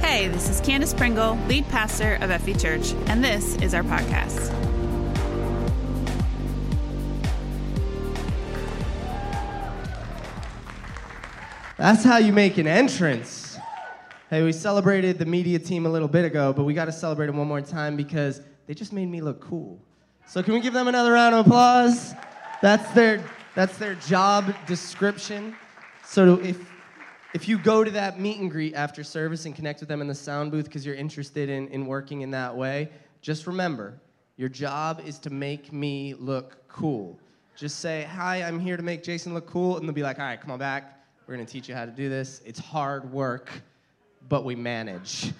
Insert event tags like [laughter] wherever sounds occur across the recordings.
Hey, this is Candace Pringle, lead pastor of FE Church, and this is our podcast. That's how you make an entrance. Hey, we celebrated the media team a little bit ago, but we got to celebrate them one more time because they just made me look cool. So can we give them another round of applause? That's their that's their job description. So if if you go to that meet and greet after service and connect with them in the sound booth because you're interested in, in working in that way, just remember, your job is to make me look cool. Just say, hi, I'm here to make Jason look cool, and they'll be like, all right, come on back. We're gonna teach you how to do this. It's hard work, but we manage.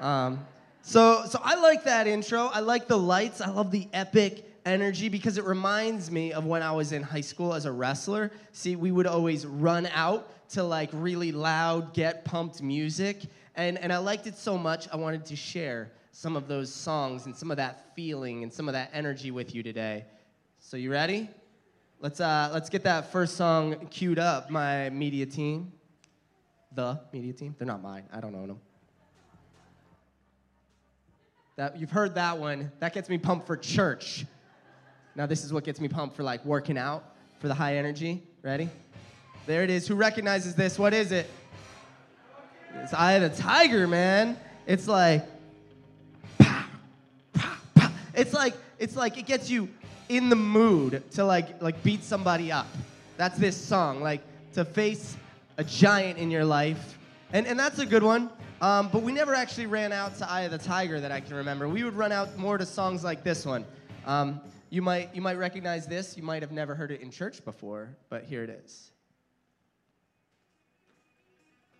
Um, so, so I like that intro. I like the lights. I love the epic energy because it reminds me of when I was in high school as a wrestler. See, we would always run out to like really loud, get pumped music. And, and I liked it so much, I wanted to share some of those songs and some of that feeling and some of that energy with you today. So, you ready? Let's, uh, let's get that first song queued up, my media team. The media team? They're not mine. I don't own them. That, you've heard that one. That gets me pumped for church. Now, this is what gets me pumped for like working out, for the high energy. Ready? There it is. Who recognizes this? What is it? It's Eye of the Tiger, man. It's like, pow, pow, pow. It's like, it's like it gets you in the mood to like like beat somebody up. That's this song, like to face a giant in your life, and and that's a good one. Um, but we never actually ran out to Eye of the Tiger that I can remember. We would run out more to songs like this one. Um, you might you might recognize this. You might have never heard it in church before, but here it is.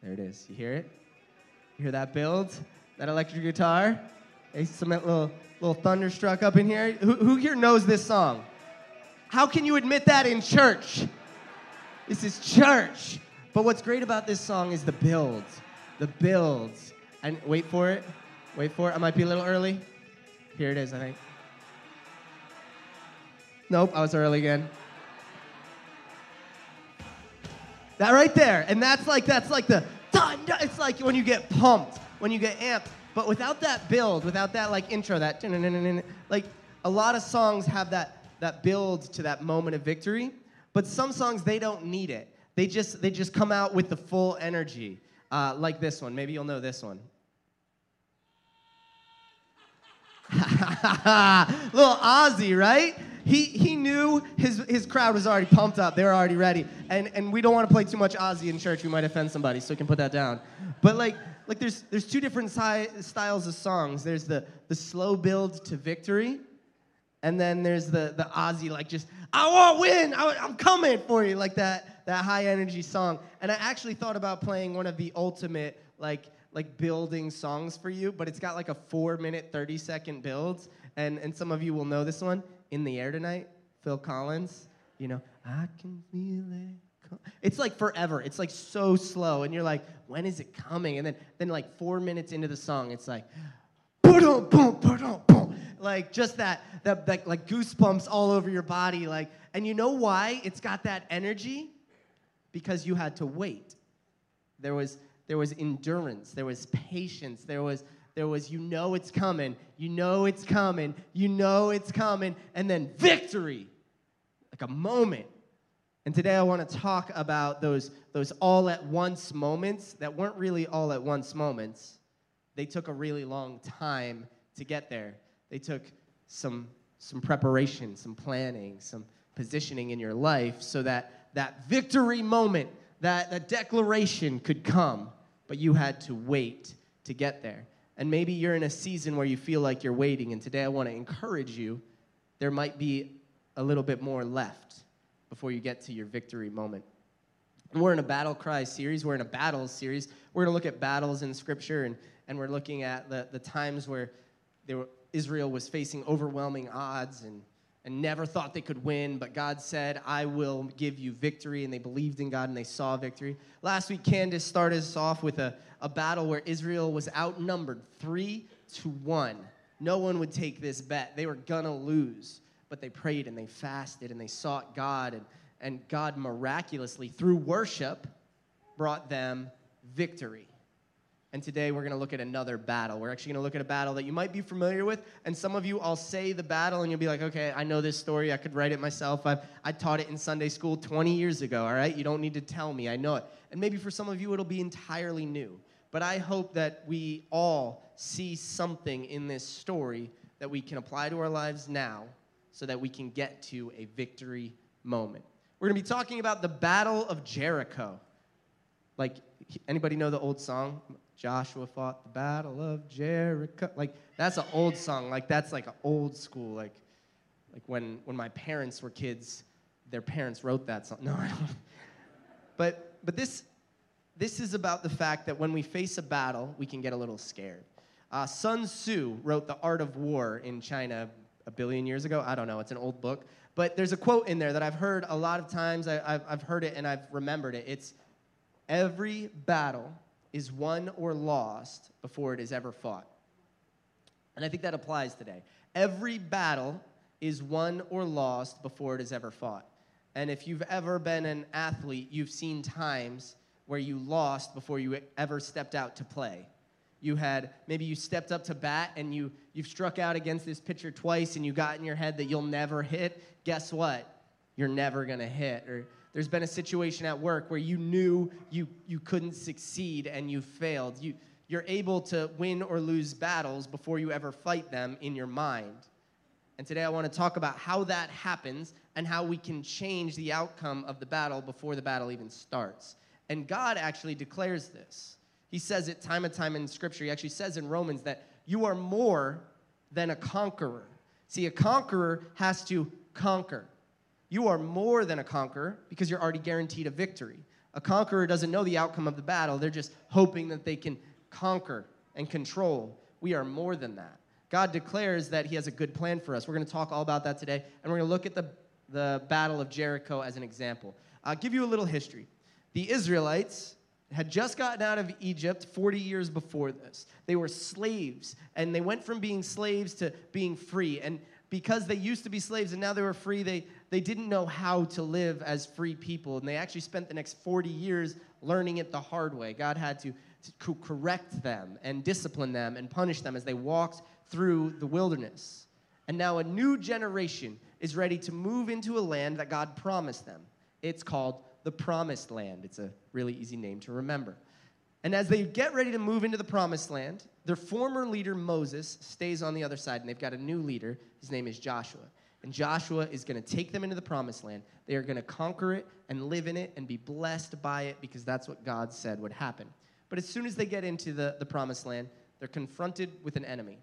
There it is. You hear it? You hear that build? That electric guitar? Hey, some little little thunderstruck up in here. Who, who here knows this song? How can you admit that in church? This is church. But what's great about this song is the build. The build. And wait for it. Wait for it. I might be a little early. Here it is, I think. Nope, I was early again. That right there. And that's like that's like the it's like when you get pumped, when you get amped. But without that build, without that like intro, that like a lot of songs have that that build to that moment of victory. But some songs they don't need it. They just they just come out with the full energy, uh, like this one. Maybe you'll know this one. [laughs] Little Ozzy, right? He, he knew his, his crowd was already pumped up. They were already ready. And, and we don't want to play too much Ozzy in church. We might offend somebody, so we can put that down. But like, like there's, there's two different si- styles of songs. There's the, the slow build to victory, and then there's the, the Ozzy, like just, I want to win, I, I'm coming for you, like that, that high energy song. And I actually thought about playing one of the ultimate, like, like building songs for you, but it's got like a four minute, 30 second build. And, and some of you will know this one in the air tonight, Phil Collins. You know, I can feel it. It's like forever. It's like so slow, and you're like, when is it coming? And then, then like four minutes into the song, it's like, boom, boom, boom, boom, like just that, that, that, like goosebumps all over your body, like. And you know why it's got that energy? Because you had to wait. There was, there was endurance. There was patience. There was there was, you know it's coming, you know it's coming, you know it's coming, and then victory, like a moment. And today I want to talk about those, those all at once moments that weren't really all at once moments. They took a really long time to get there. They took some, some preparation, some planning, some positioning in your life so that that victory moment, that, that declaration could come, but you had to wait to get there. And maybe you're in a season where you feel like you're waiting. And today I want to encourage you there might be a little bit more left before you get to your victory moment. We're in a battle cry series. We're in a battles series. We're going to look at battles in Scripture, and, and we're looking at the, the times where were, Israel was facing overwhelming odds and, and never thought they could win, but God said, I will give you victory. And they believed in God and they saw victory. Last week, Candace started us off with a, a battle where Israel was outnumbered three to one. No one would take this bet. They were gonna lose. But they prayed and they fasted and they sought God, and, and God miraculously, through worship, brought them victory. And today we're going to look at another battle. We're actually going to look at a battle that you might be familiar with. And some of you, I'll say the battle and you'll be like, okay, I know this story. I could write it myself. I've, I taught it in Sunday school 20 years ago, all right? You don't need to tell me. I know it. And maybe for some of you, it'll be entirely new. But I hope that we all see something in this story that we can apply to our lives now so that we can get to a victory moment. We're going to be talking about the Battle of Jericho. Like, anybody know the old song? Joshua fought the Battle of Jericho. Like, that's an old song. Like, that's like an old school. Like, like when, when my parents were kids, their parents wrote that song. [laughs] No, I don't. But, but this, this is about the fact that when we face a battle, we can get a little scared. Uh, Sun Tzu wrote The Art of War in China a billion years ago. I don't know, it's an old book. But there's a quote in there that I've heard a lot of times. I, have I've heard it and I've remembered it. It's every battle is won or lost before it is ever fought. And I think that applies today. Every battle is won or lost before it is ever fought. And if you've ever been an athlete, you've seen times where you lost before you ever stepped out to play. You had maybe you stepped up to bat and you you've struck out against this pitcher twice and you got in your head that you'll never hit. Guess what? You're never going to hit. Or there's been a situation at work where you knew you you couldn't succeed and you failed. You you're able to win or lose battles before you ever fight them in your mind. And today I want to talk about how that happens and how we can change the outcome of the battle before the battle even starts. And God actually declares this. He says it time and time in Scripture. He actually says in Romans that you are more than a conqueror. See, a conqueror has to conquer. You are more than a conqueror because you're already guaranteed a victory. A conqueror doesn't know the outcome of the battle, they're just hoping that they can conquer and control. We are more than that. God declares that He has a good plan for us. We're going to talk all about that today, and we're going to look at the, the Battle of Jericho as an example. I'll give you a little history. The Israelites had just gotten out of Egypt 40 years before this. They were slaves, and they went from being slaves to being free. And because they used to be slaves and now they were free, they, they didn't know how to live as free people. And they actually spent the next 40 years learning it the hard way. God had to, to correct them and discipline them and punish them as they walked through the wilderness. And now a new generation is ready to move into a land that God promised them. It's called the promised land. It's a really easy name to remember. And as they get ready to move into the promised land, their former leader Moses stays on the other side, and they've got a new leader. His name is Joshua. And Joshua is going to take them into the promised land. They are going to conquer it and live in it and be blessed by it because that's what God said would happen. But as soon as they get into the, the promised land, they're confronted with an enemy.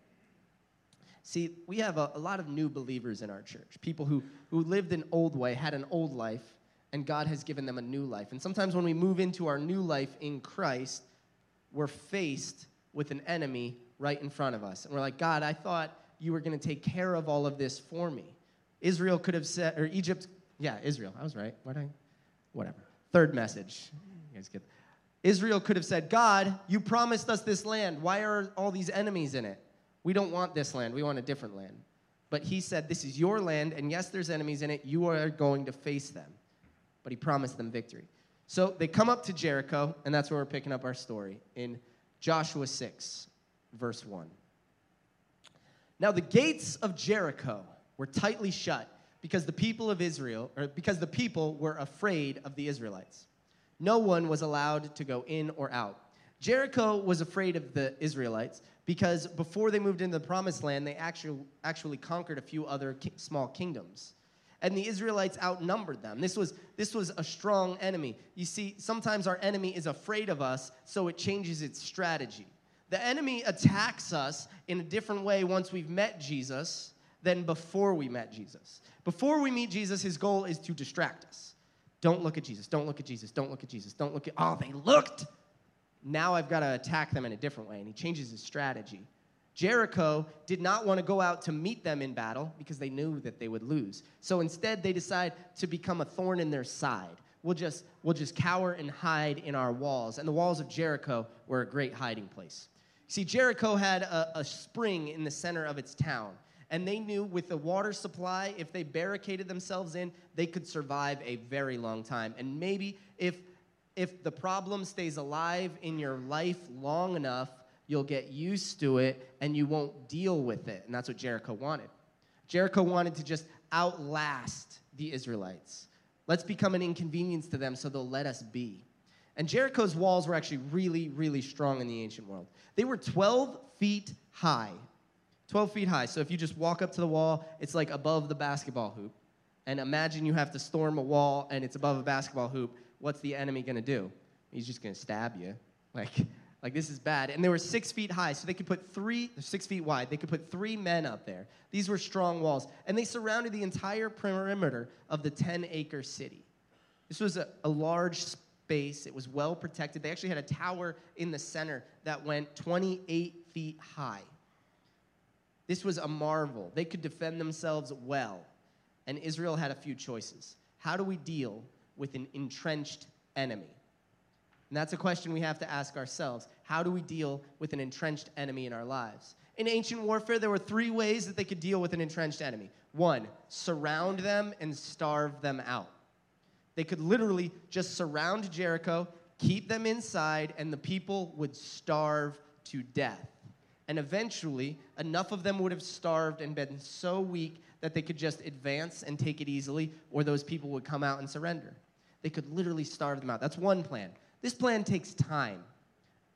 See, we have a, a lot of new believers in our church, people who, who lived an old way, had an old life, and God has given them a new life. And sometimes when we move into our new life in Christ, we're faced with an enemy right in front of us. And we're like, God, I thought you were going to take care of all of this for me. Israel could have said, or Egypt, yeah, Israel, I was right. What I, whatever. Third message. You guys get. Israel could have said, God, you promised us this land. Why are all these enemies in it? We don't want this land. We want a different land. But he said, This is your land, and yes, there's enemies in it. You are going to face them but he promised them victory. So they come up to Jericho, and that's where we're picking up our story in Joshua 6, verse 1. Now the gates of Jericho were tightly shut because the people of Israel, or because the people were afraid of the Israelites. No one was allowed to go in or out. Jericho was afraid of the Israelites because before they moved into the promised land, they actually, actually conquered a few other ki- small kingdoms and the Israelites outnumbered them. This was, this was a strong enemy. You see, sometimes our enemy is afraid of us, so it changes its strategy. The enemy attacks us in a different way once we've met Jesus than before we met Jesus. Before we meet Jesus, his goal is to distract us. Don't look at Jesus, don't look at Jesus, don't look at Jesus, don't look at, oh, they looked. Now I've got to attack them in a different way, and he changes his strategy. Jericho did not want to go out to meet them in battle because they knew that they would lose. So instead, they decide to become a thorn in their side. We'll just, we'll just cower and hide in our walls. And the walls of Jericho were a great hiding place. See, Jericho had a, a spring in the center of its town. And they knew with the water supply, if they barricaded themselves in, they could survive a very long time. And maybe if if the problem stays alive in your life long enough, you'll get used to it and you won't deal with it. And that's what Jericho wanted. Jericho wanted to just outlast the Israelites. Let's become an inconvenience to them so they'll let us be. And Jericho's walls were actually really, really strong in the ancient world. They were 12 feet high. 12 feet high. So if you just walk up to the wall, it's like above the basketball hoop. And imagine you have to storm a wall and it's above a basketball hoop. What's the enemy going to do? He's just going to stab you. Like, like this is bad. And they were six feet high, so they could put three, six feet wide. They could put three men up there. These were strong walls. And they surrounded the entire perimeter of the 10 acre city. This was a, a large space. It was well protected. They actually had a tower in the center that went 28 feet high. This was a marvel. They could defend themselves well. And Israel had a few choices. How do we deal with an entrenched enemy? And that's a question we have to ask ourselves. How do we deal with an entrenched enemy in our lives? In ancient warfare, there were three ways that they could deal with an entrenched enemy. One, surround them and starve them out. They could literally just surround Jericho, keep them inside, and the people would starve to death. And eventually, enough of them would have starved and been so weak that they could just advance and take it easily, or those people would come out and surrender. They could literally starve them out. That's one plan. This plan takes time,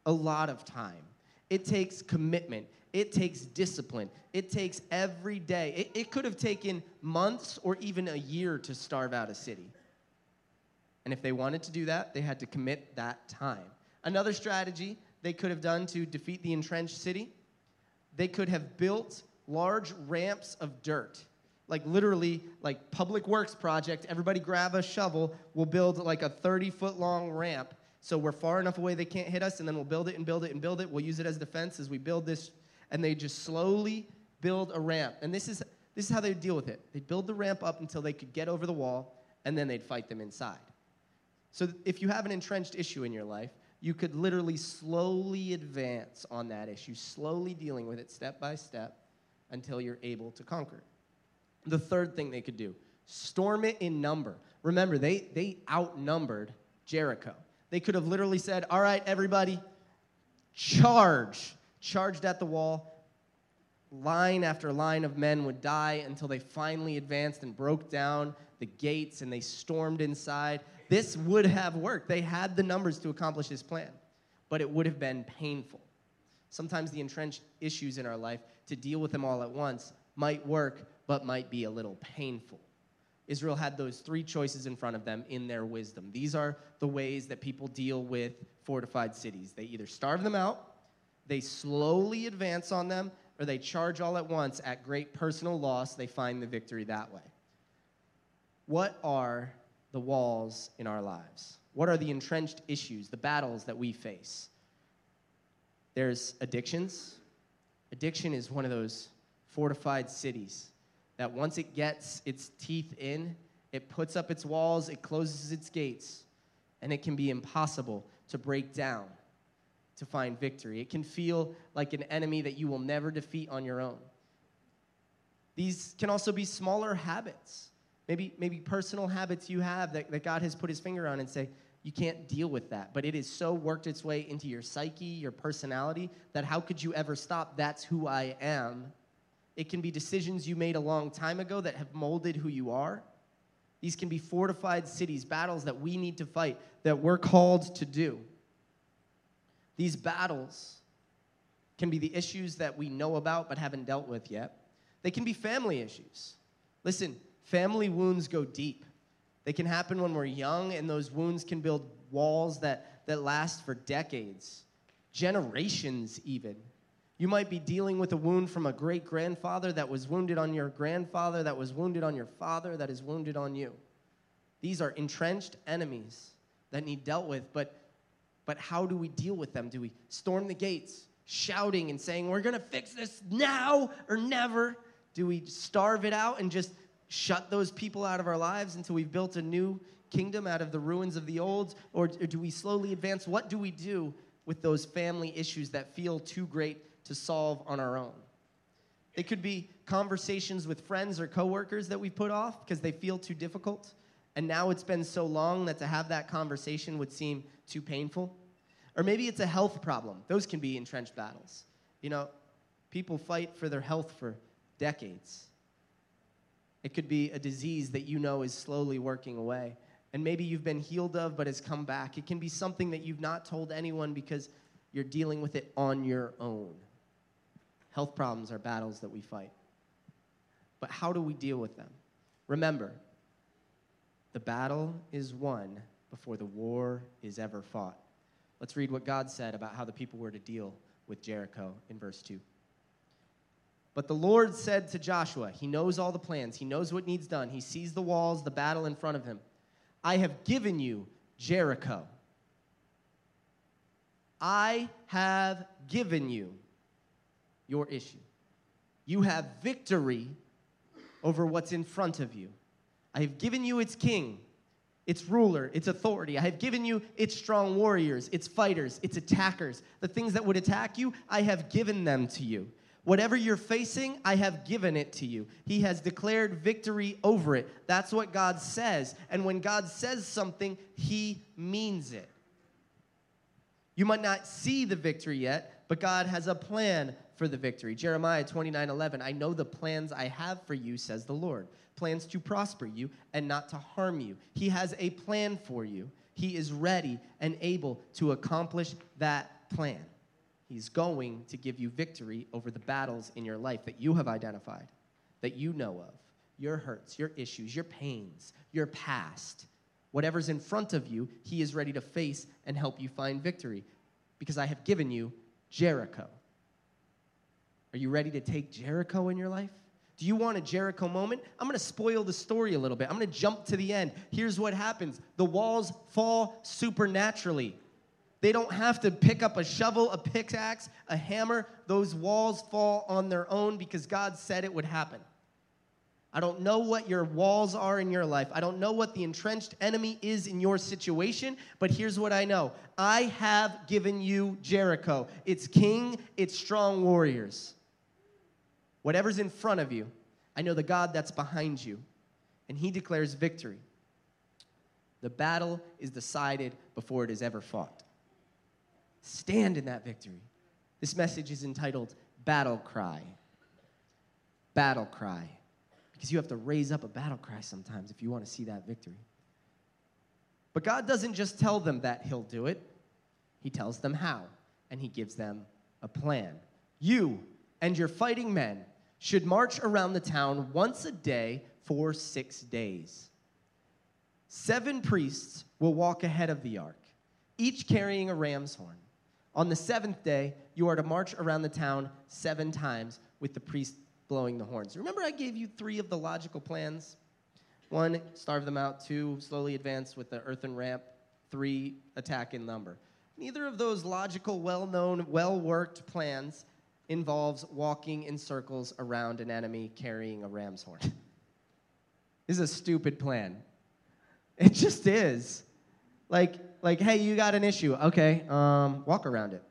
a lot of time. It takes commitment. It takes discipline. It takes every day. It, it could have taken months or even a year to starve out a city. And if they wanted to do that, they had to commit that time. Another strategy they could have done to defeat the entrenched city, they could have built large ramps of dirt like literally like public works project everybody grab a shovel we'll build like a 30 foot long ramp so we're far enough away they can't hit us and then we'll build it and build it and build it. We'll use it as defense as we build this and they just slowly build a ramp. And this is this is how they would deal with it. They'd build the ramp up until they could get over the wall and then they'd fight them inside. So if you have an entrenched issue in your life you could literally slowly advance on that issue slowly dealing with it step by step until you're able to conquer it. The third thing they could do storm it in number. Remember, they, they outnumbered Jericho. They could have literally said, All right, everybody, charge. Charged at the wall. Line after line of men would die until they finally advanced and broke down the gates and they stormed inside. This would have worked. They had the numbers to accomplish this plan, but it would have been painful. Sometimes the entrenched issues in our life, to deal with them all at once, might work, but might be a little painful. Israel had those three choices in front of them in their wisdom. These are the ways that people deal with fortified cities. They either starve them out, they slowly advance on them, or they charge all at once at great personal loss. They find the victory that way. What are the walls in our lives? What are the entrenched issues, the battles that we face? There's addictions. Addiction is one of those fortified cities that once it gets its teeth in, it puts up its walls, it closes its gates, and it can be impossible to break down to find victory. It can feel like an enemy that you will never defeat on your own. These can also be smaller habits, maybe, maybe personal habits you have that, that God has put his finger on and say, you can't deal with that. But it has so worked its way into your psyche, your personality, that how could you ever stop? That's who I am. It can be decisions you made a long time ago that have molded who you are. These can be fortified cities, battles that we need to fight, that we're called to do. These battles can be the issues that we know about but haven't dealt with yet. They can be family issues. Listen, family wounds go deep. They can happen when we're young, and those wounds can build walls that, that last for decades, generations even. You might be dealing with a wound from a great grandfather that was wounded on your grandfather, that was wounded on your father, that is wounded on you. These are entrenched enemies that need dealt with, but, but how do we deal with them? Do we storm the gates, shouting and saying, We're gonna fix this now or never? Do we starve it out and just shut those people out of our lives until we've built a new kingdom out of the ruins of the old? Or, or do we slowly advance? What do we do with those family issues that feel too great to solve on our own. It could be conversations with friends or coworkers that we put off because they feel too difficult. and now it's been so long that to have that conversation would seem too painful. Or maybe it's a health problem. Those can be entrenched battles. You know, people fight for their health for decades. It could be a disease that you know is slowly working away. And maybe you've been healed of but has come back. It can be something that you've not told anyone because you're dealing with it on your own. Health problems are battles that we fight. But how do we deal with them? Remember, the battle is won before the war is ever fought. Let's read what God said about how the people were to deal with Jericho in verse 2. But the Lord said to Joshua, He knows all the plans, He knows what needs done, He sees the walls, the battle in front of Him. I have given you Jericho. I have given you your issue. You have victory over what's in front of you. I have given you its king, its ruler, its authority. I have given you its strong warriors, its fighters, its attackers. The things that would attack you, I have given them to you. Whatever you're facing, I have given it to you. He has declared victory over it. That's what God says. And when God says something, He means it. You might not see the victory yet, but God has a plan for the victory. Jeremiah 29 11, I know the plans I have for you, says the Lord plans to prosper you and not to harm you. He has a plan for you. He is ready and able to accomplish that plan. He's going to give you victory over the battles in your life that you have identified, that you know of your hurts, your issues, your pains, your past. Whatever's in front of you, He is ready to face and help you find victory because I have given you Jericho. Are you ready to take Jericho in your life? Do you want a Jericho moment? I'm to spoil the story a little bit. I'm to jump to the end. Here's what happens the walls fall supernaturally. They don't have to pick up a shovel, a pickaxe, a hammer. Those walls fall on their own because God said it would happen. I don't know what your walls are in your life. I don't know what the entrenched enemy is in your situation, but here's what I know I have given you Jericho. It's king, it's strong warriors. Whatever's in front of you, I know the God that's behind you, and he declares victory. The battle is decided before it is ever fought. Stand in that victory. This message is entitled Battle Cry. Battle Cry. Because you have to raise up a battle cry sometimes if you want to see that victory. But God doesn't just tell them that He'll do it, He tells them how, and He gives them a plan. You and your fighting men should march around the town once a day for six days. Seven priests will walk ahead of the ark, each carrying a ram's horn. On the seventh day, you are to march around the town seven times with the priest blowing the horns. Remember, I gave you three of the logical plans? One, starve them out. Two, slowly advance with the earthen ramp. Three, attack in number. Neither of those logical, well known, well worked plans involves walking in circles around an enemy carrying a ram's horn. this is a stupid plan. It just is. Like, like, hey, you got an issue. Okay, um, walk around it.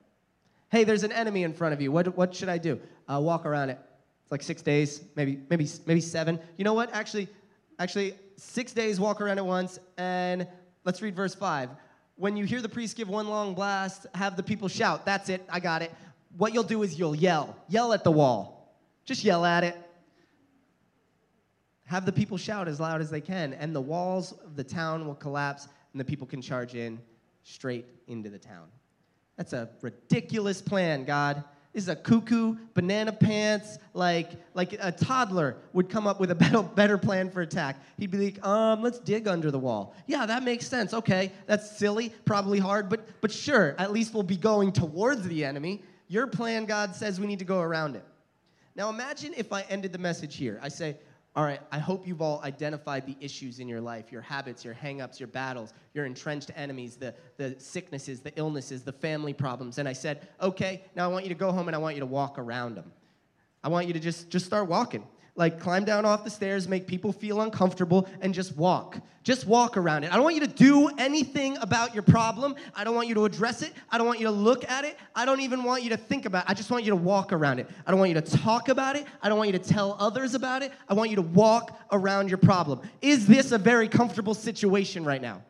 Hey, there's an enemy in front of you. What, what should I do? Uh, walk around it. It's like six days, maybe, maybe, maybe seven. You know what? Actually, actually, six days, walk around it once, and let's read verse five. When you hear the priest give one long blast, have the people shout. That's it. I got it what you'll do is you'll yell. Yell at the wall. Just yell at it. Have the people shout as loud as they can, and the walls of the town will collapse, and the people can charge in straight into the town. That's a ridiculous plan, God. This is a cuckoo, banana pants, like, like a toddler would come up with a [laughs] better, better plan for attack. He'd be like, um, let's dig under the wall. Yeah, that makes sense. Okay, that's silly, probably hard, but, but sure, at least we'll be going towards the enemy. Your plan, God says we need to go around it. Now imagine if I ended the message here. I say, all right, I hope you've all identified the issues in your life, your habits, your hangups, your battles, your entrenched enemies, the, the sicknesses, the illnesses, the family problems. And I said, okay, now I want you to go home and I want you to walk around them. I want you to just, just start walking. Like climb down off the stairs, make people feel uncomfortable, and just walk. Just walk around it. I don't want you to do anything about your problem. I don't want you to address it. I don't want you to look at it. I don't even want you to think about it. I just want you to walk around it. I don't want you to talk about it. I don't want you to tell others about it. I want you to walk around your problem. Is this a very comfortable situation right now?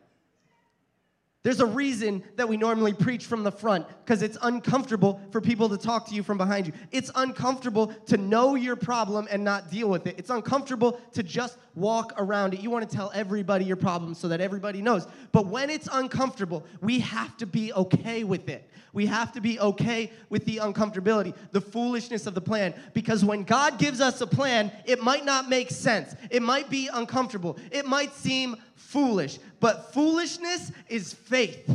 There's a reason that we normally preach from the front because it's uncomfortable for people to talk to you from behind you. It's uncomfortable to know your problem and not deal with it. It's uncomfortable to just walk around it. You want to tell everybody your problem so that everybody knows. But when it's uncomfortable, we have to be okay with it. We have to be okay with the uncomfortability, the foolishness of the plan. Because when God gives us a plan, it might not make sense. It might be uncomfortable. It might seem foolish. But foolishness is faith.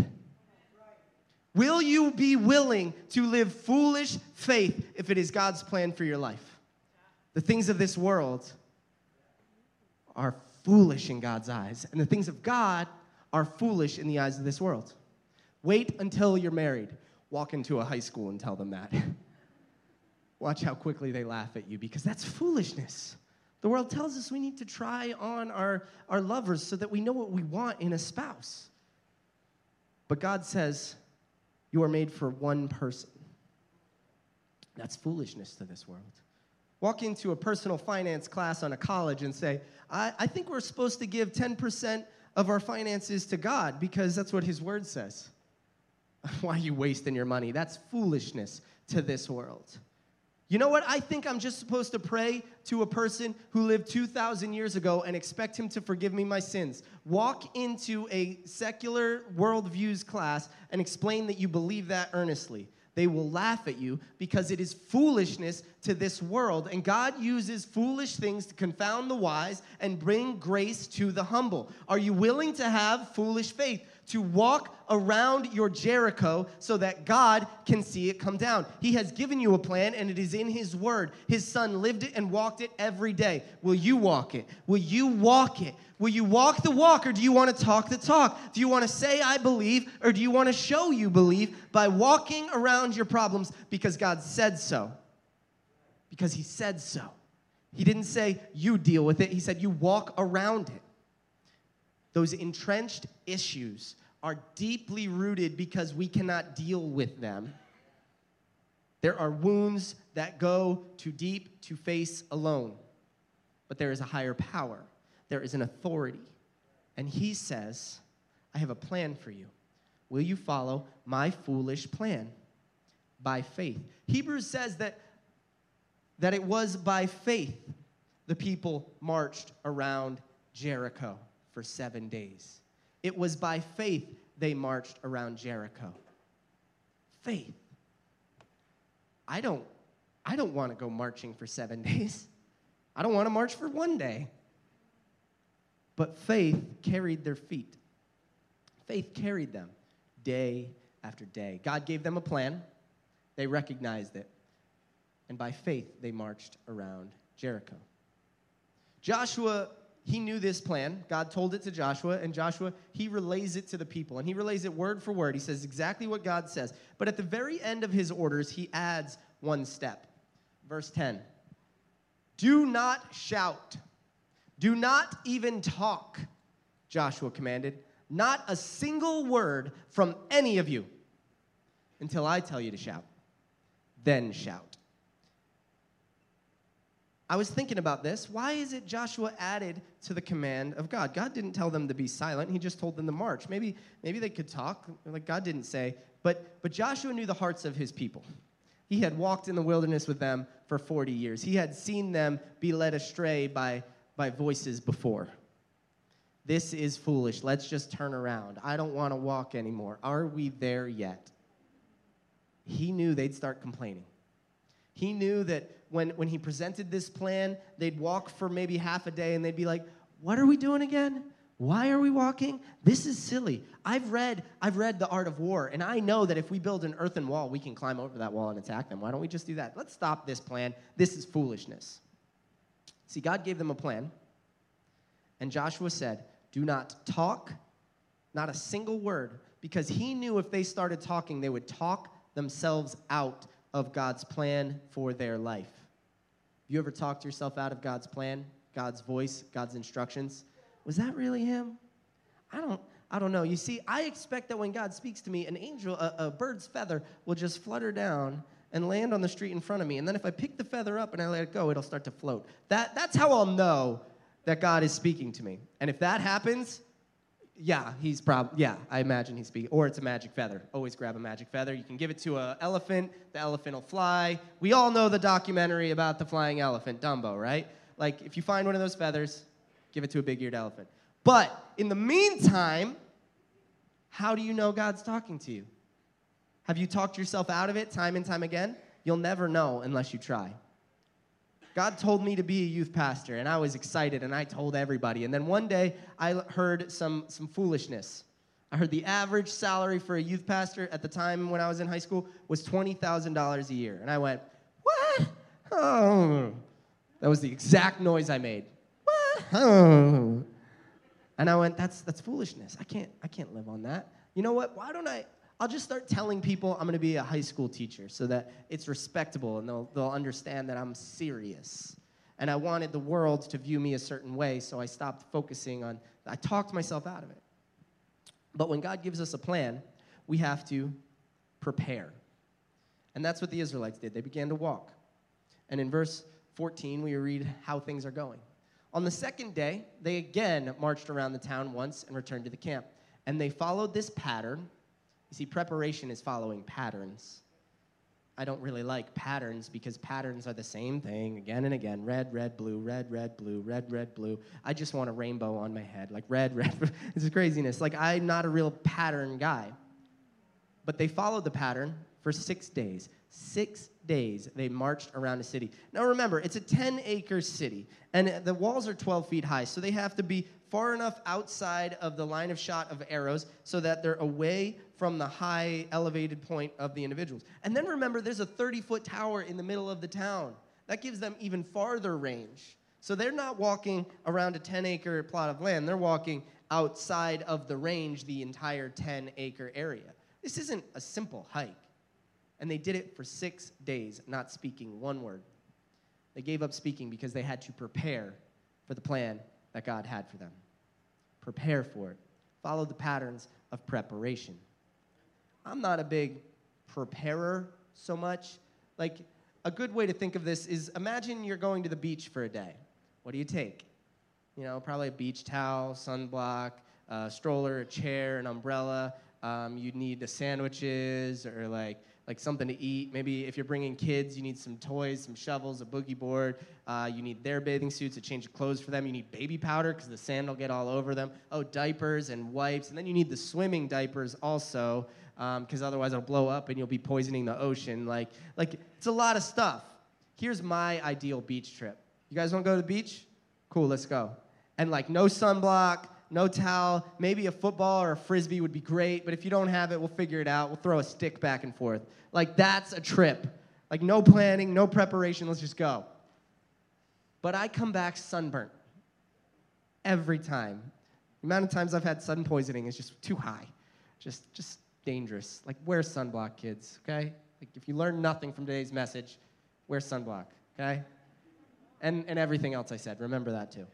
Will you be willing to live foolish faith if it is God's plan for your life? The things of this world are foolish in God's eyes, and the things of God are foolish in the eyes of this world. Wait until you're married walk into a high school and tell them that. [laughs] Watch how quickly they laugh at you because that's foolishness. The world tells us we need to try on our, our lovers so that we know what we want in a spouse. But God says, You are made for one person. That's foolishness to this world. Walk into a personal finance class on a college and say, I, I think we're supposed to give 10% of our finances to God because that's what His Word says. [laughs] Why are you wasting your money? That's foolishness to this world. You know what? I think I'm just supposed to pray to a person who lived 2,000 years ago and expect him to forgive me my sins. Walk into a secular worldviews class and explain that you believe that earnestly. They will laugh at you because it is foolishness to this world. And God uses foolish things to confound the wise and bring grace to the humble. Are you willing to have foolish faith? To walk around your Jericho so that God can see it come down. He has given you a plan and it is in His Word. His Son lived it and walked it every day. Will you walk it? Will you walk it? Will you walk the walk or do you want to talk the talk? Do you want to say, I believe, or do you want to show you believe by walking around your problems because God said so? Because He said so. He didn't say, you deal with it, He said, you walk around it. Those entrenched issues are deeply rooted because we cannot deal with them. There are wounds that go too deep to face alone, but there is a higher power, there is an authority. And he says, I have a plan for you. Will you follow my foolish plan? By faith. Hebrews says that, that it was by faith the people marched around Jericho for seven days. It was by faith they marched around Jericho. Faith. I don't, I don't want to go marching for seven [laughs] days. I don't want to march for one day. But faith carried their feet. Faith carried them day after day. God gave them a plan, they recognized it, and by faith they marched around Jericho. Joshua he knew this plan. God told it to Joshua, and Joshua, he relays it to the people. And he relays it word for word. He says exactly what God says. But at the very end of his orders, he adds one step. Verse 10 Do not shout, do not even talk, Joshua commanded. Not a single word from any of you until I tell you to shout. Then shout. I was thinking about this. Why is it Joshua added to the command of God? God didn't tell them to be silent. He just told them to march. Maybe, maybe they could talk, like God didn't say. But, but Joshua knew the hearts of his people. He had walked in the wilderness with them for 40 years. He had seen them be led astray by, by voices before. This is foolish. Let's just turn around. I don't want to walk anymore. Are we there yet? He knew they'd start complaining. He knew that when, when he presented this plan, they'd walk for maybe half a day and they'd be like, What are we doing again? Why are we walking? This is silly. I've read, I've read The Art of War, and I know that if we build an earthen wall, we can climb over that wall and attack them. Why don't we just do that? Let's stop this plan. This is foolishness. See, God gave them a plan, and Joshua said, Do not talk, not a single word, because he knew if they started talking, they would talk themselves out of God's plan for their life. You ever talked yourself out of God's plan, God's voice, God's instructions? Was that really Him? I don't. I don't know. You see, I expect that when God speaks to me, an angel, a, a bird's feather, will just flutter down and land on the street in front of me. And then if I pick the feather up and I let it go, it'll start to float. That, that's how I'll know that God is speaking to me. And if that happens, yeah, he's probably, yeah, I imagine he's speaking. Or it's a magic feather. Always grab a magic feather. You can give it to an elephant, the elephant will fly. We all know the documentary about the flying elephant, Dumbo, right? Like, if you find one of those feathers, give it to a big eared elephant. But in the meantime, how do you know God's talking to you? Have you talked yourself out of it time and time again? You'll never know unless you try. God told me to be a youth pastor, and I was excited, and I told everybody. And then one day, I heard some, some foolishness. I heard the average salary for a youth pastor at the time when I was in high school was $20,000 a year. And I went, What? Oh. That was the exact noise I made. What? Oh. And I went, that's, that's foolishness. I can't, I can't live on that. You know what? Why don't I? I'll just start telling people I'm going to be a high school teacher so that it's respectable and they'll, they'll understand that I'm serious. And I wanted the world to view me a certain way, so I stopped focusing on, I talked myself out of it. But when God gives us a plan, we have to prepare. And that's what the Israelites did. They began to walk. And in verse 14, we read how things are going. On the second day, they again marched around the town once and returned to the camp. And they followed this pattern. You see, preparation is following patterns. I don't really like patterns because patterns are the same thing again and again red, red, blue, red, red, blue, red, red, blue. I just want a rainbow on my head, like red, [laughs] red. this is craziness. Like, I'm not a real pattern guy. But they followed the pattern for six days. Six days they marched around a city. Now remember, it's a 10 acre city, and the walls are 12 feet high, so they have to be far enough outside of the line of shot of arrows so that they're away from the high elevated point of the individuals. And then remember, there's a 30 foot tower in the middle of the town. That gives them even farther range. So they're not walking around a 10 acre plot of land, they're walking outside of the range, the entire 10 acre area. This isn't a simple hike. And they did it for six days, not speaking one word. They gave up speaking because they had to prepare for the plan that God had for them. Prepare for it. Follow the patterns of preparation. I'm not a big preparer so much. Like, a good way to think of this is imagine you're going to the beach for a day. What do you take? You know, probably a beach towel, sunblock, a stroller, a chair, an umbrella. Um, you need the sandwiches or like like something to eat. Maybe if you're bringing kids, you need some toys, some shovels, a boogie board. Uh, you need their bathing suits, a change of clothes for them. You need baby powder because the sand will get all over them. Oh, diapers and wipes. And then you need the swimming diapers also because um, otherwise it'll blow up and you'll be poisoning the ocean. Like, like it's a lot of stuff. Here's my ideal beach trip. You guys want to go to the beach? Cool, let's go. And like no sunblock, no towel. Maybe a football or a frisbee would be great, but if you don't have it, we'll figure it out. We'll throw a stick back and forth. Like, that's a trip. Like, no planning, no preparation, let's just go. But I come back sunburnt every time. The amount of times I've had sun poisoning is just too high, just, just dangerous. Like, wear sunblock, kids, okay? Like, if you learn nothing from today's message, wear sunblock, okay? And, and everything else I said, remember that too.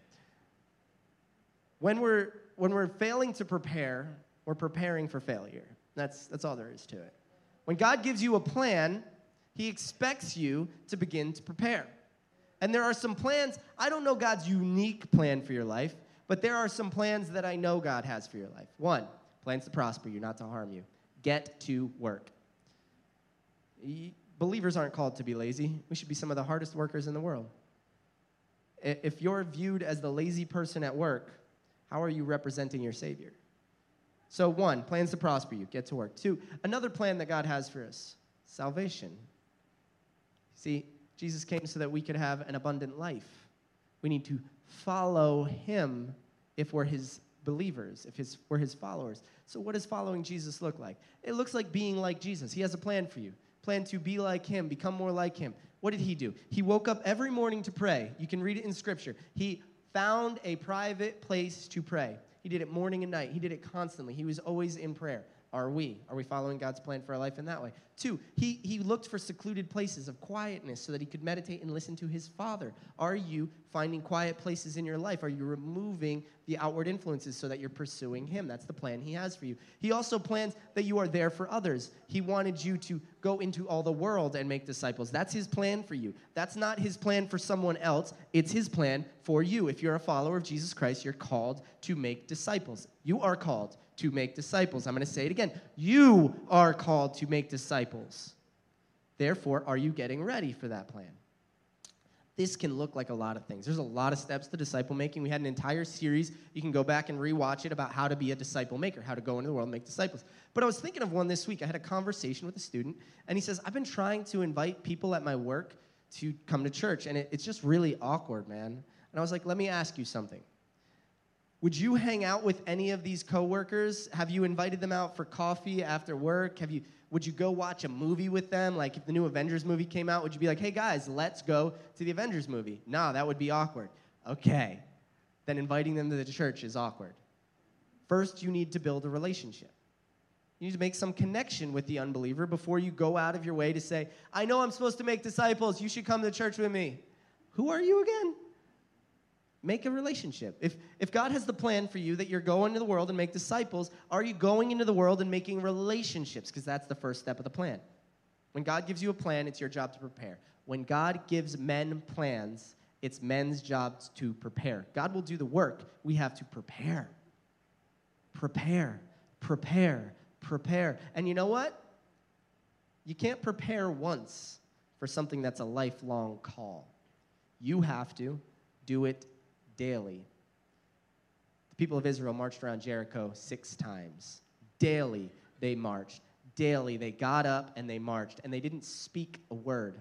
When we're, when we're failing to prepare, we're preparing for failure. That's, that's all there is to it. When God gives you a plan, He expects you to begin to prepare. And there are some plans, I don't know God's unique plan for your life, but there are some plans that I know God has for your life. One, plans to prosper you, not to harm you. Get to work. Believers aren't called to be lazy. We should be some of the hardest workers in the world. If you're viewed as the lazy person at work, how are you representing your Savior? So, one, plans to prosper you, get to work. Two, another plan that God has for us salvation. See, Jesus came so that we could have an abundant life. We need to follow him if we're his believers, if his, we're his followers. So, what does following Jesus look like? It looks like being like Jesus. He has a plan for you plan to be like him, become more like him. What did he do? He woke up every morning to pray. You can read it in scripture. He found a private place to pray. He did it morning and night. He did it constantly. He was always in prayer. Are we? Are we following God's plan for our life in that way? Two, he, he looked for secluded places of quietness so that he could meditate and listen to his Father. Are you finding quiet places in your life? Are you removing the outward influences so that you're pursuing him? That's the plan he has for you. He also plans that you are there for others. He wanted you to go into all the world and make disciples. That's his plan for you. That's not his plan for someone else, it's his plan for you. If you're a follower of Jesus Christ, you're called to make disciples. You are called to make disciples. I'm going to say it again. You are called to make disciples. Therefore, are you getting ready for that plan? This can look like a lot of things. There's a lot of steps to disciple making. We had an entire series. You can go back and rewatch it about how to be a disciple maker, how to go into the world and make disciples. But I was thinking of one this week. I had a conversation with a student, and he says, I've been trying to invite people at my work to come to church, and it, it's just really awkward, man. And I was like, let me ask you something. Would you hang out with any of these coworkers? Have you invited them out for coffee after work? Have you would you go watch a movie with them? Like if the new Avengers movie came out, would you be like, "Hey guys, let's go to the Avengers movie?" Nah, that would be awkward. Okay. Then inviting them to the church is awkward. First, you need to build a relationship. You need to make some connection with the unbeliever before you go out of your way to say, I know I'm supposed to make disciples. You should come to church with me. Who are you again? Make a relationship. If, if God has the plan for you that you're going to the world and make disciples, are you going into the world and making relationships? Because that's the first step of the plan. When God gives you a plan, it's your job to prepare. When God gives men plans, it's men's jobs to prepare. God will do the work. We have to prepare. Prepare, prepare, prepare. And you know what? You can't prepare once for something that's a lifelong call. You have to do it daily. The people of Israel marched around Jericho six times. Daily they marched. Daily they got up and they marched, and they didn't speak a word.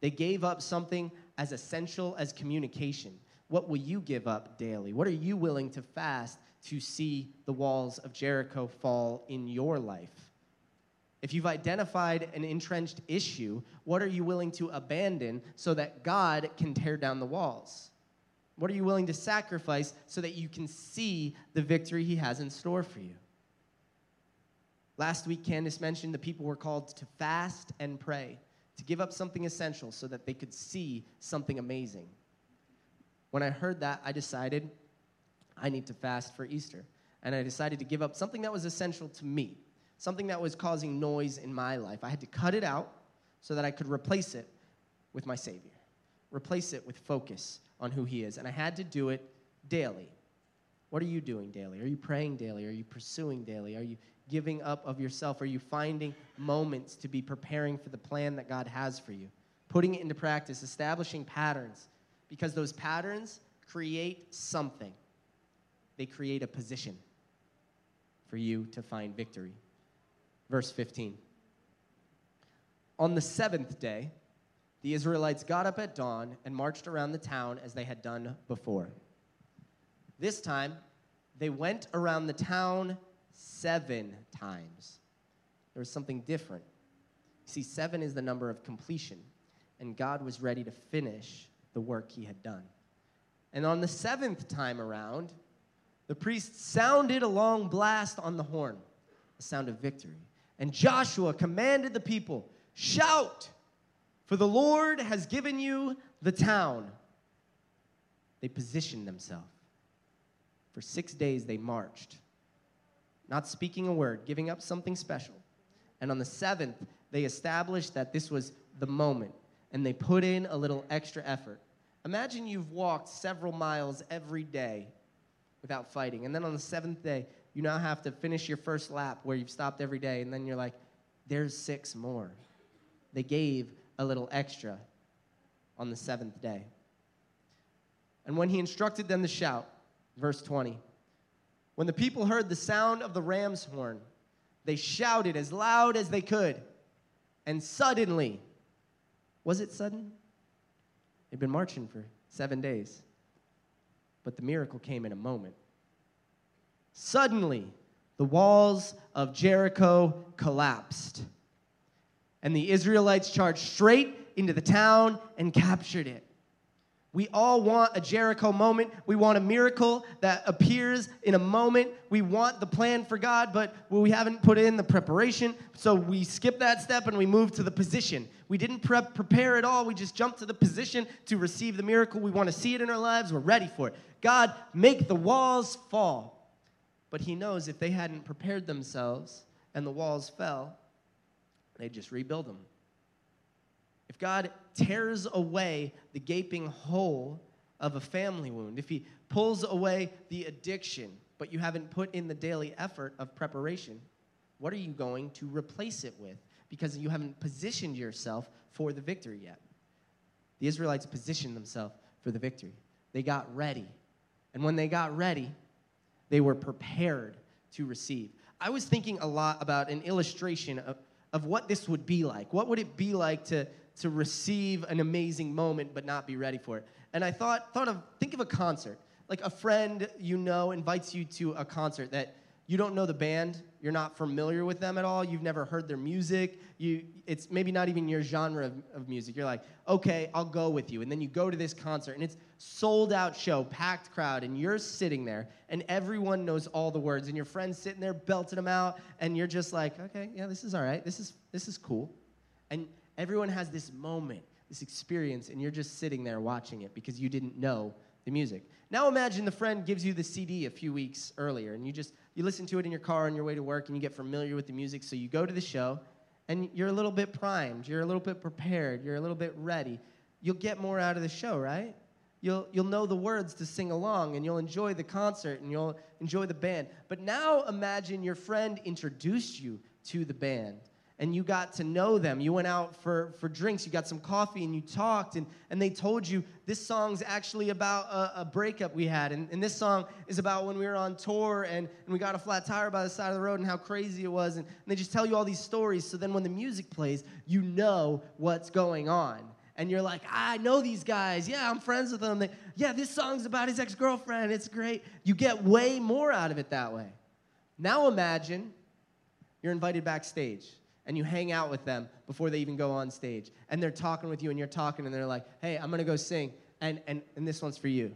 They gave up something as essential as communication. What will you give up daily? What are you willing to fast to see the walls of Jericho fall in your life? If you've identified an entrenched issue, what are you willing to abandon so that God can tear down the walls? What are you willing to sacrifice so that you can see the victory he has in store for you? Last week, Candace mentioned the people were called to fast and pray, to give up something essential so that they could see something amazing. When I heard that, I decided I need to fast for Easter. And I decided to give up something that was essential to me, something that was causing noise in my life. I had to cut it out so that I could replace it with my Savior, replace it with focus, on who He is. And I had to do it daily. What are you doing daily? Are you praying daily? Are you pursuing daily? Are you giving up of yourself? Are you finding moments to be preparing for the plan that God has for you? Putting it into practice, establishing patterns, because those patterns create something. They create a position for you to find victory. Verse 15. On the seventh day, the Israelites got up at dawn and marched around the town as they had done before. This time, they went around the town seven times. There was something different. See, seven is the number of completion, and God was ready to finish the work he had done. And on the seventh time around, the priest sounded a long blast on the horn, a sound of victory. And Joshua commanded the people, Shout! For the Lord has given you the town. They positioned themselves. For six days they marched, not speaking a word, giving up something special. And on the seventh, they established that this was the moment, and they put in a little extra effort. Imagine you've walked several miles every day without fighting, and then on the seventh day, you now have to finish your first lap where you've stopped every day, and then you're like, there's six more. They gave a little extra on the seventh day. And when he instructed them to shout, verse 20, when the people heard the sound of the ram's horn, they shouted as loud as they could. And suddenly, was it sudden? They'd been marching for seven days. But the miracle came in a moment. Suddenly, the walls of Jericho collapsed and the Israelites charged straight into the town and captured it. We all want a Jericho moment. We want a miracle that appears in a moment. We want the plan for God, but we haven't put in the preparation. So we skip that step and we move to the position. We didn't prep, prepare at all. We just jumped to the position to receive the miracle. We want to see it in our lives. We're ready for it. God, make the walls fall. But He knows if they hadn't prepared themselves and the walls fell, they'd just rebuild them. If God tears away the gaping hole of a family wound, if He pulls away the addiction, but you haven't put in the daily effort of preparation, what are you going to replace it with? Because you haven't positioned yourself for the victory yet. The Israelites positioned themselves for the victory. They got ready. And when they got ready, they were prepared to receive. I was thinking a lot about an illustration of, of what this would be like. What would it be like to, to receive an amazing moment but not be ready for it. And I thought, thought of, think of a concert. Like a friend you know invites you to a concert that you don't know the band, you're not familiar with them at all, you've never heard their music, you, it's maybe not even your genre of, of music. You're like, okay, I'll go with you. And then you go to this concert and it's sold out show, packed crowd, and you're sitting there and everyone knows all the words, and your friend's sitting there belting them out, and you're just like, okay, yeah, this is all right, this is this is cool. And Everyone has this moment, this experience, and you're just sitting there watching it because you didn't know the music. Now imagine the friend gives you the CD a few weeks earlier, and you just you listen to it in your car on your way to work, and you get familiar with the music. So you go to the show, and you're a little bit primed, you're a little bit prepared, you're a little bit ready. You'll get more out of the show, right? You'll, you'll know the words to sing along and you'll enjoy the concert and you'll enjoy the band. But now imagine your friend introduced you to the band and you got to know them. You went out for, for drinks, you got some coffee, and you talked, and, and they told you this song's actually about a, a breakup we had. And, and this song is about when we were on tour and, and we got a flat tire by the side of the road and how crazy it was. And, and they just tell you all these stories. So then when the music plays, you know what's going on. And you're like, I know these guys. Yeah, I'm friends with them. They, yeah, this song's about his ex girlfriend. It's great. You get way more out of it that way. Now imagine you're invited backstage and you hang out with them before they even go on stage. And they're talking with you and you're talking and they're like, hey, I'm gonna go sing. And, and, and this one's for you.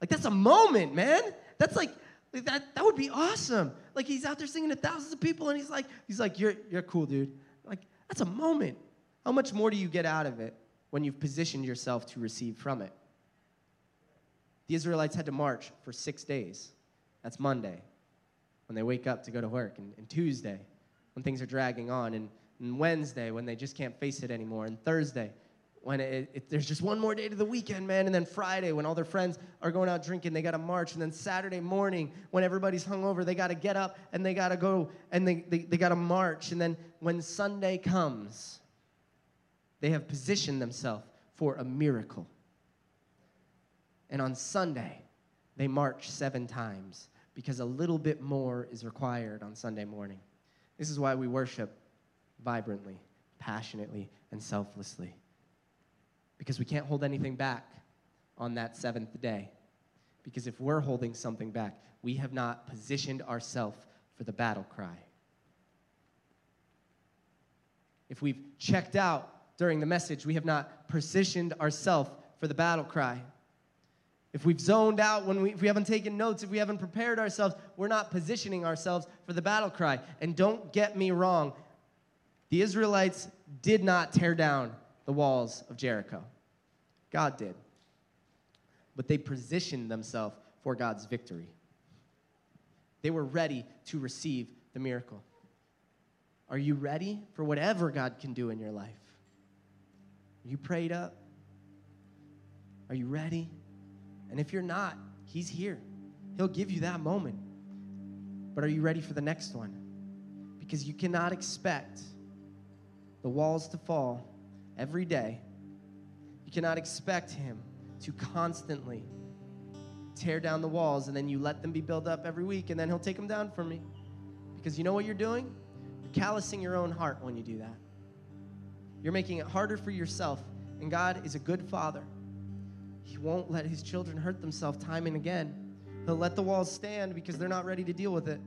Like, that's a moment, man. That's like, that, that would be awesome. Like, he's out there singing to thousands of people and he's like, he's like, you're, you're cool, dude. Like, that's a moment. How much more do you get out of it when you've positioned yourself to receive from it? The Israelites had to march for six days. That's Monday when they wake up to go to work, and, and Tuesday when things are dragging on, and, and Wednesday when they just can't face it anymore, and Thursday when it, it, there's just one more day to the weekend, man, and then Friday when all their friends are going out drinking, they got to march, and then Saturday morning when everybody's hungover, they got to get up and they got to go and they, they, they got to march, and then when Sunday comes, they have positioned themselves for a miracle. And on Sunday, they march seven times because a little bit more is required on Sunday morning. This is why we worship vibrantly, passionately, and selflessly. Because we can't hold anything back on that seventh day. Because if we're holding something back, we have not positioned ourselves for the battle cry. If we've checked out during the message, we have not positioned ourselves for the battle cry. If we've zoned out, when we, if we haven't taken notes, if we haven't prepared ourselves, we're not positioning ourselves for the battle cry. And don't get me wrong, the Israelites did not tear down the walls of Jericho. God did. But they positioned themselves for God's victory. They were ready to receive the miracle. Are you ready for whatever God can do in your life? Are you prayed up? Are you ready? And if you're not, He's here. He'll give you that moment. But are you ready for the next one? Because you cannot expect the walls to fall every day. You cannot expect Him to constantly tear down the walls and then you let them be built up every week and then He'll take them down for me. Because you know what you're doing? You're callousing your own heart when you do that. You're making it harder for yourself. And God is a good Father. He won't let his children hurt themselves time and again. He'll let the walls stand because they're not ready to deal with it.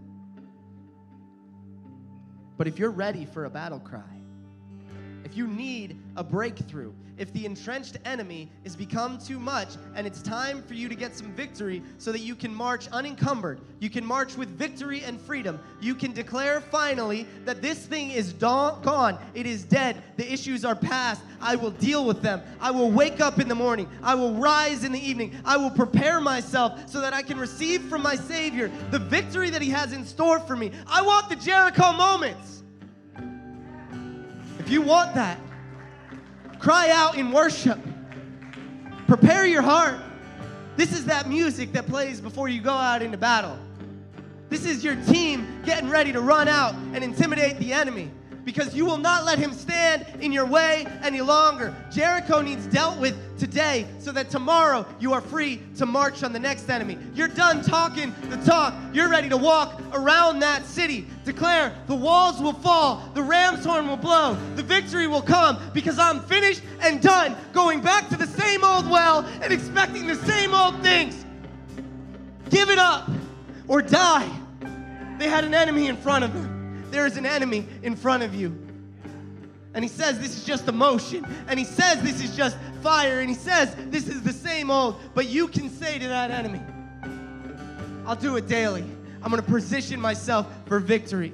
But if you're ready for a battle cry, if you need a breakthrough, if the entrenched enemy is become too much and it's time for you to get some victory so that you can march unencumbered, you can march with victory and freedom, you can declare finally that this thing is gone, it is dead, the issues are past, I will deal with them. I will wake up in the morning, I will rise in the evening, I will prepare myself so that I can receive from my Savior the victory that He has in store for me. I want the Jericho moments. If you want that, cry out in worship. Prepare your heart. This is that music that plays before you go out into battle. This is your team getting ready to run out and intimidate the enemy because you will not let him stand in your way any longer. Jericho needs dealt with today so that tomorrow you are free to march on the next enemy. You're done talking the talk. You're ready to walk around that city. Declare the walls will fall, the ram's horn will blow, the victory will come because I'm finished and done going back to the same old well and expecting the same old things. Give it up or die. They had an enemy in front of them there is an enemy in front of you. And he says this is just emotion. And he says this is just fire. And he says this is the same old. But you can say to that enemy, I'll do it daily. I'm going to position myself for victory.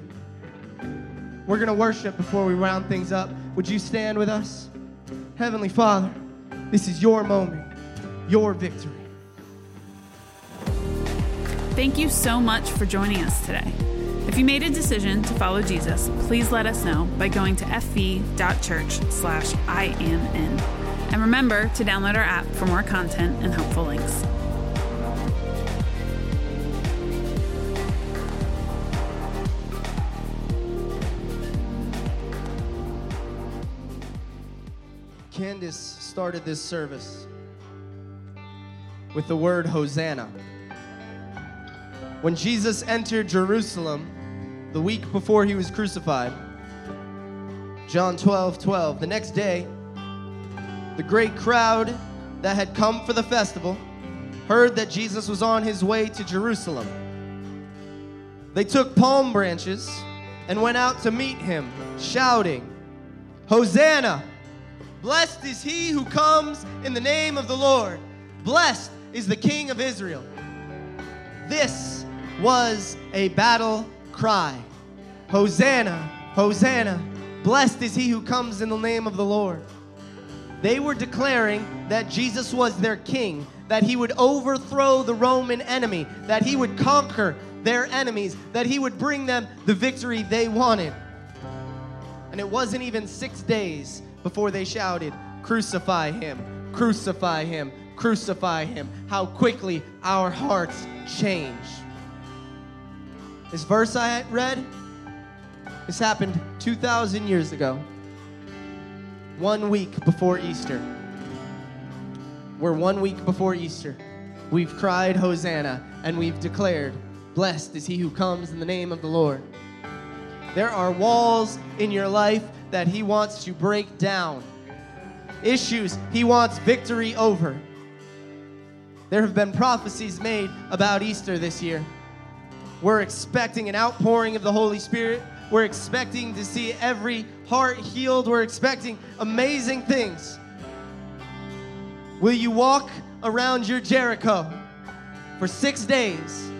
We're going to worship before we round things up. Would you stand with us? Heavenly Father, this is your moment, your victory. Thank you so much for joining us today. If you made a decision to follow Jesus, please let us know by going to fv.church slash IAMN. And remember to download our app for more content and helpful links. Candace started this service with the word Hosanna. When Jesus entered Jerusalem the week before he was crucified, John 12 12, the next day, the great crowd that had come for the festival heard that Jesus was on his way to Jerusalem. They took palm branches and went out to meet him, shouting, Hosanna! Blessed is he who comes in the name of the Lord. Blessed is the King of Israel. This was a battle cry Hosanna, Hosanna. Blessed is he who comes in the name of the Lord. They were declaring that Jesus was their king, that he would overthrow the Roman enemy, that he would conquer their enemies, that he would bring them the victory they wanted. And it wasn't even six days before they shouted, Crucify him, crucify him, crucify him. How quickly our hearts change. This verse I read, this happened 2,000 years ago, one week before Easter. We're one week before Easter. We've cried Hosanna and we've declared, Blessed is he who comes in the name of the Lord. There are walls in your life that he wants to break down, issues he wants victory over. There have been prophecies made about Easter this year. We're expecting an outpouring of the Holy Spirit. We're expecting to see every heart healed. We're expecting amazing things. Will you walk around your Jericho for six days?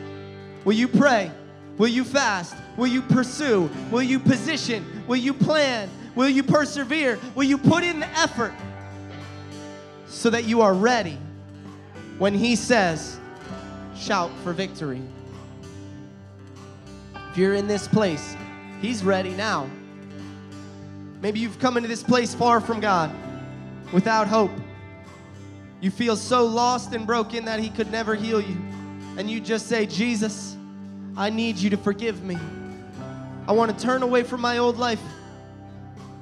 Will you pray? Will you fast? Will you pursue? Will you position? Will you plan? Will you persevere? Will you put in the effort so that you are ready when He says, shout for victory? If you're in this place, He's ready now. Maybe you've come into this place far from God, without hope. You feel so lost and broken that He could never heal you. And you just say, Jesus, I need you to forgive me. I want to turn away from my old life.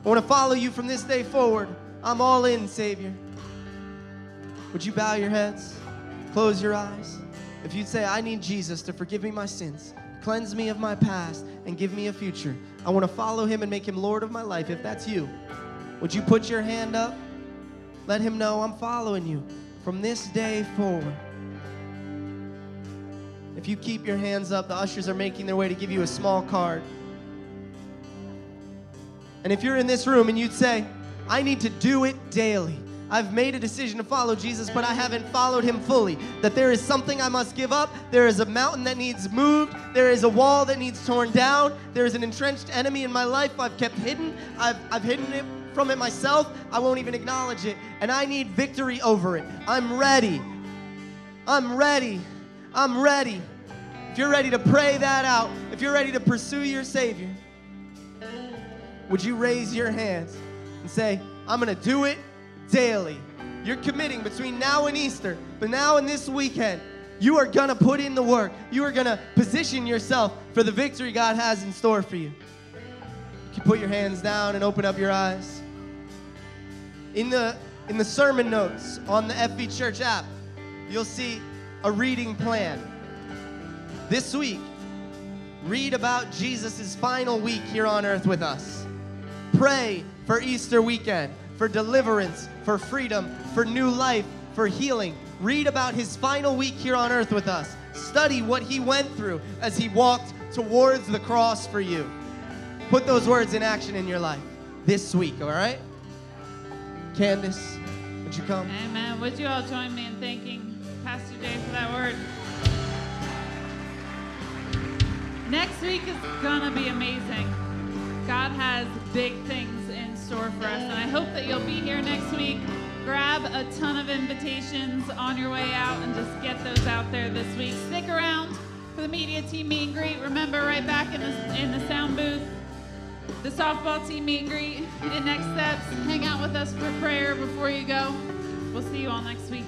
I want to follow you from this day forward. I'm all in, Savior. Would you bow your heads? Close your eyes. If you'd say, I need Jesus to forgive me my sins, cleanse me of my past, and give me a future, I want to follow him and make him Lord of my life. If that's you, would you put your hand up? Let him know I'm following you from this day forward. If you keep your hands up, the ushers are making their way to give you a small card. And if you're in this room and you'd say, I need to do it daily. I've made a decision to follow Jesus, but I haven't followed him fully. That there is something I must give up. There is a mountain that needs moved. There is a wall that needs torn down. There is an entrenched enemy in my life I've kept hidden. I've, I've hidden it from it myself. I won't even acknowledge it. And I need victory over it. I'm ready. I'm ready. I'm ready. If you're ready to pray that out, if you're ready to pursue your Savior, would you raise your hands and say, I'm going to do it daily. You're committing between now and Easter, but now and this weekend, you are going to put in the work. You are going to position yourself for the victory God has in store for you. You can put your hands down and open up your eyes. In the in the sermon notes on the FV Church app, you'll see a reading plan. This week, read about Jesus' final week here on earth with us. Pray for Easter weekend, for deliverance, for freedom, for new life, for healing. Read about his final week here on earth with us. Study what he went through as he walked towards the cross for you. Put those words in action in your life this week, all right? Candace, would you come? Amen. Would you all join me in thanking Pastor Jay for that word? Next week is going to be amazing. God has big things in store for us, and I hope that you'll be here next week. Grab a ton of invitations on your way out and just get those out there this week. Stick around for the media team meet and greet. Remember, right back in the, in the sound booth, the softball team meet and greet. Get next steps. Hang out with us for prayer before you go. We'll see you all next week.